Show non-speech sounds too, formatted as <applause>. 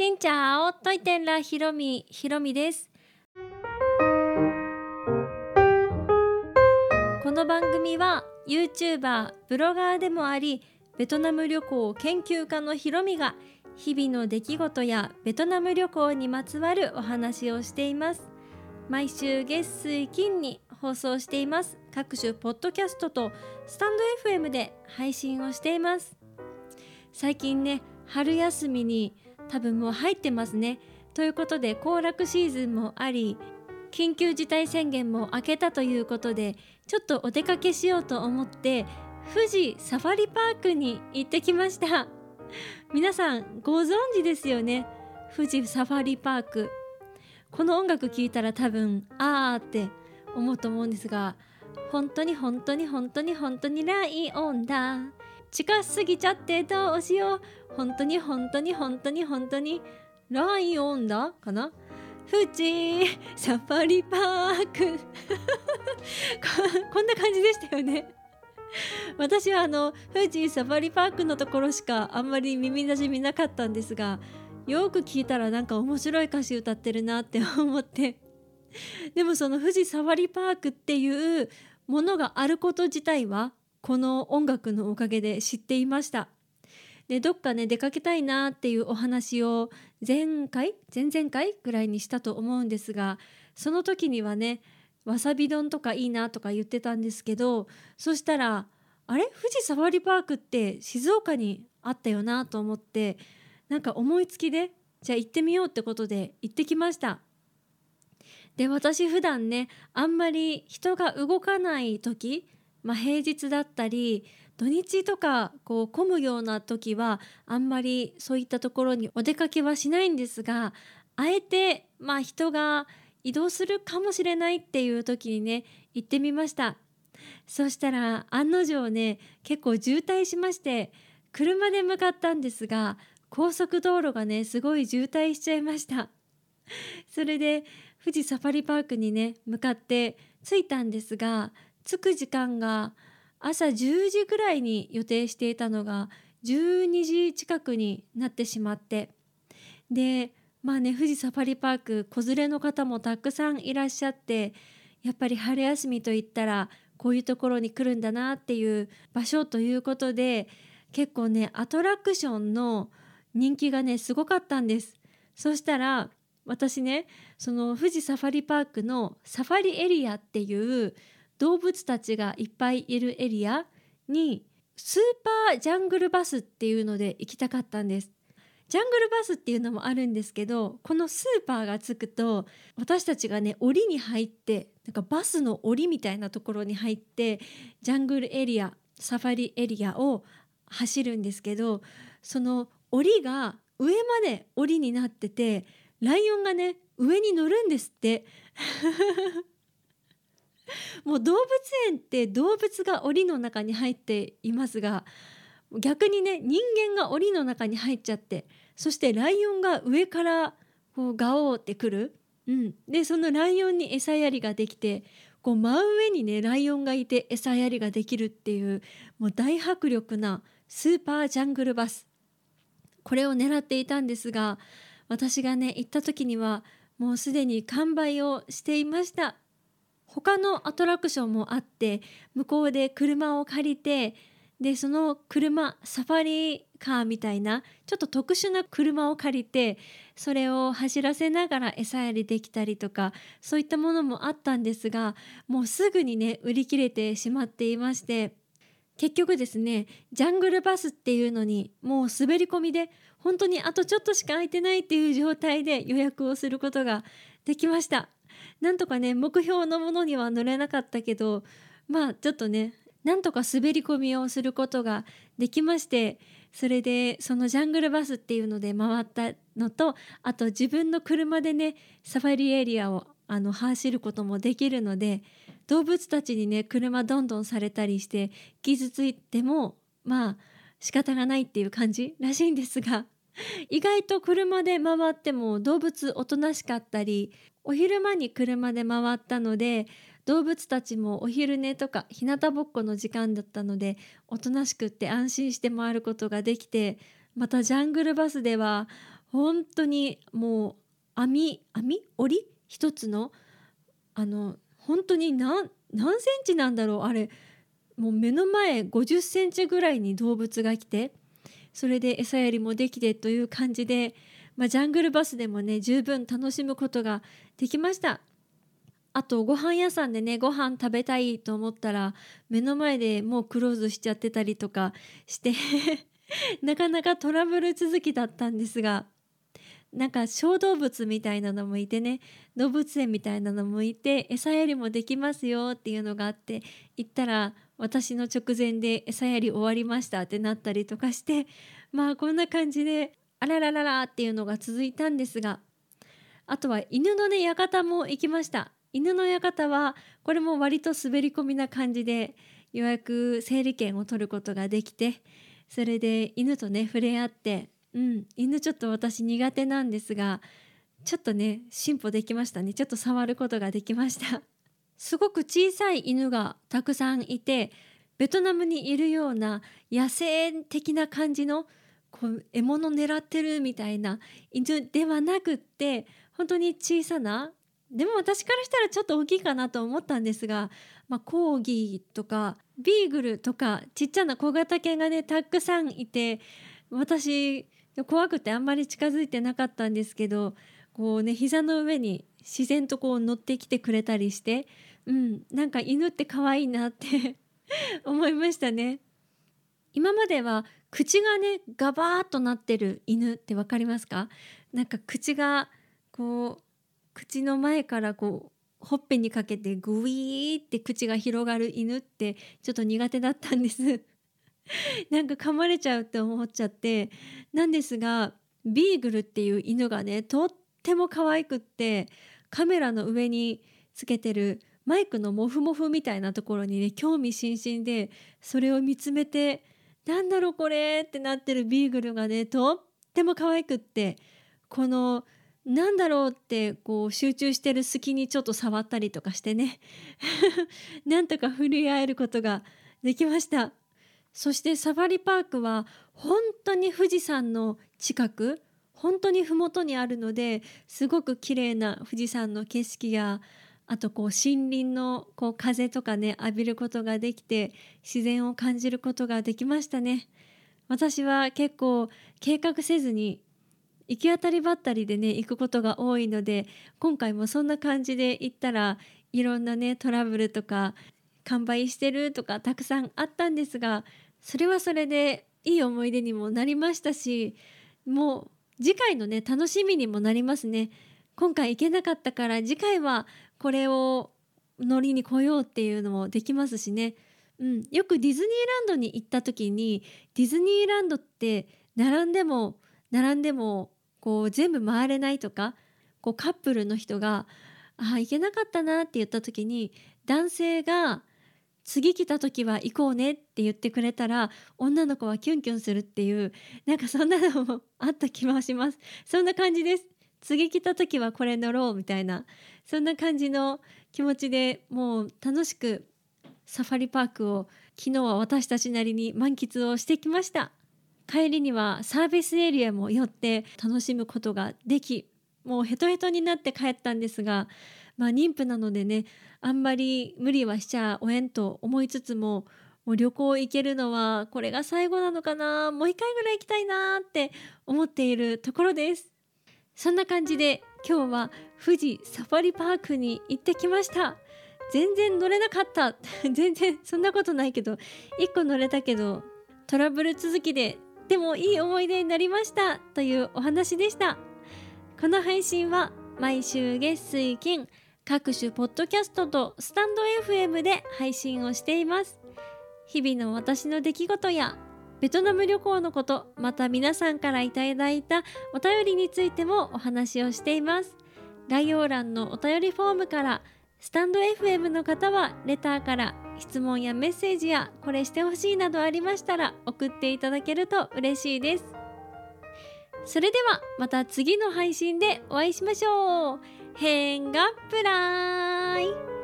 しんちゃおといてんらひろみひろみです。この番組は YouTuber ブロガーでもありベトナム旅行研究家のひろみが日々の出来事やベトナム旅行にまつわるお話をしています。毎週月水金に放送しています。各種ポッドキャストとスタンド FM で配信をしています。最近ね春休みに多分もう入ってますね。ということで行楽シーズンもあり緊急事態宣言も明けたということでちょっとお出かけしようと思って富士サファリパークに行ってきました。皆さんご存知ですよね？富士サファリパーク。この音楽聴いたら多分あーって思うと思うんですが本当に本当に本当に本当にライオンだ。近すぎちゃってどうしよう。本当に本当に本当に本当に。ライオンだかな？富士サファリパーク。<laughs> こんな感じでしたよね。私はあの富士サファリパークのところしかあんまり耳なじみなかったんですがよく聞いたらなんか面白い歌詞歌ってるなって思って。でもその富士サファリパークっていうものがあること自体はこの音楽のおかげで知っていました。でどっかね出かけたいなっていうお話を前回前々回ぐらいにしたと思うんですがその時にはねわさび丼とかいいなとか言ってたんですけどそしたらあれ？富士サファリパークって静岡にあったよなと思ってなんか思いつきでじゃあ行ってみようってことで行ってきました。で私普段ねあんまり人が動かない時、まあ、平日だったり土日とかこう混むような時はあんまりそういったところにお出かけはしないんですがあえてまあ人が移動するかもしれないっていう時にね行ってみました。そしたら案の定ね結構渋滞しまして車で向かったんですが高速道路がねすごい渋滞しちゃいました。それで富士サファリパークにね向かって着いたんですが着く時間が朝10時ぐらいに予定していたのが12時近くになってしまって。でまあね富士サファリパーク子連れの方もたくさんいらっしゃってやっぱり春休みといったらこういうところに来るんだなっていう場所ということで結構ねアトラクションの人気がねすごかったんです。そしたら私ねその富士サファリパークのサファリエリアっていう動物たちがいっぱいいるエリアにスーパージャングルバスっていうので行きたかったんです。ジャングルバスっていうのもあるんですけどこのスーパーがつくと私たちがね檻に入ってなんかバスの檻みたいなところに入ってジャングルエリアサファリエリアを走るんですけどその檻が上まで檻になっててライオンがね上に乗るんですって。<laughs> もう動物園って動物が檻の中に入っていますが逆にね人間が檻の中に入っちゃってそしてライオンが上からこうガオーってくる、うん、でそのライオンに餌やりができてこう真上にねライオンがいて餌やりができるっていうもう大迫力なスーパージャングルバス。これを狙っていたんですが私がね行った時にはもうすでに完売をしていました。他のアトラクションもあって向こうで車を借りてでその車サファリカーみたいなちょっと特殊な車を借りてそれを走らせながら餌やりできたりとかそういったものもあったんですがもうすぐにね売り切れてしまっていまして結局ですねジャングルバスっていうのにもう滑り込みで本当にあとちょっとしか空いてないっていう状態で予約をすることができました。なんとかね目標のものには乗れなかったけどまあちょっとねなんとか滑り込みをすることができましてそれでそのジャングルバスっていうので回ったのとあと自分の車でねサファリエリアをあの走ることもできるので動物たちにね車どんどんされたりして傷ついてもまあ仕方がないっていう感じらしいんですが意外と車で回っても動物おとなしかったりお昼間に車で回ったので動物たちもお昼寝とか日向ぼっこの時間だったのでおとなしくって安心して回ることができてまたジャングルバスでは本当にもう網網織一つのあの本当に何何センチなんだろう？あれもう目の前50センチぐらいに動物が来てそれで餌やりもできてという感じで、まあ、ジャングルバスでもね十分楽しむことができました。あとご飯屋さんでねご飯食べたいと思ったら目の前でもうクローズしちゃってたりとかして <laughs> なかなかトラブル続きだったんですがなんか小動物みたいなのもいてね動物園みたいなのもいて餌やりもできますよっていうのがあって行ったら私の直前で餌やり終わりましたってなったりとかしてまあこんな感じであららららっていうのが続いたんですがあとは犬のね館も行きました。犬の館はこれも割と滑り込みな感じで予約整理券を取ることができてそれで犬とね触れ合ってうん犬ちょっと私苦手なんですがちょっとね進歩できましたね。ちょっと触ることができました。すごく小さい犬がたくさんいてベトナムにいるような野生的な感じのこう獲物狙ってるみたいな犬ではなくって本当に小さなでも私からしたらちょっと大きいかなと思ったんですが、まあ、コーギーとかビーグルとかちっちゃな小型犬がねたくさんいて私怖くてあんまり近づいてなかったんですけどこうね膝の上に自然とこう乗ってきてくれたりしてうんなんか犬って可愛いなって <laughs> 思いましたね。今までは口がねガバーっとなってる犬って分かりますか？なんか口がこう口の前からこうほっぺにかけてグイーって口が広がる犬ってちょっと苦手だったんです。<laughs> なんか噛まれちゃうって思っちゃってなんですがビーグルっていう犬がねとっても可愛くってカメラの上につけてるマイクのモフモフみたいなところにね興味津々でそれを見つめてなんだろうこれってなってるビーグルがねとっても可愛くってこのなんだろうってこう集中してる隙にちょっと触ったりとかしてね <laughs> なんとか触れ合えることができました。そしてサファリパークは本当に富士山の近く本当に麓にあるのですごく綺麗な富士山の景色やあとこう森林のこう風とかね浴びることができて自然を感じることができましたね。私は結構計画せずに行き当たりばったりでね行くことが多いので今回もそんな感じで行ったらいろんなねトラブルとか完売してるとかたくさんあったんですがそれはそれでいい思い出にもなりましたしもう次回のね楽しみにもなりますね今回行けなかったから次回はこれを乗りに来ようっていうのもできますしね、うん、よくディズニーランドに行った時にディズニーランドって並んでも並んでもこう全部回れないとかこうカップルの人が「ああ行けなかったな」って言った時に男性が次来た時は行こうねって言ってくれたら女の子はキュンキュンするっていうなんかそんなのもあった気もします。そんな感じです。次来た時はこれ乗ろうみたいなそんな感じの気持ちでもう楽しくサファリパークを昨日は私たちなりに満喫をしてきました。帰りにはサービスエリアも寄って楽しむことができもうヘトヘトになって帰ったんですがまあ妊婦なのでねあんまり無理はしちゃおえんと思いつつももう旅行行けるのはこれが最後なのかなもう一回ぐらい行きたいなって思っているところです。そんな感じで今日は富士サファリパークに行ってきました。全然乗れなかった。<laughs> 全然そんなことないけど1個乗れたけどトラブル続きででもいい思い出になりました。というお話でした。この配信は毎週月水金各種ポッドキャストとスタンド FM で配信をしています。日々の私の出来事やベトナム旅行のことまた皆さんからいただいたお便りについてもお話をしています。概要欄のお便りフォームからスタンド FM の方はレターから質問やメッセージやこれしてほしいなどありましたら送っていただけると嬉しいです。それではまた次の配信でお会いしましょう。変がプライ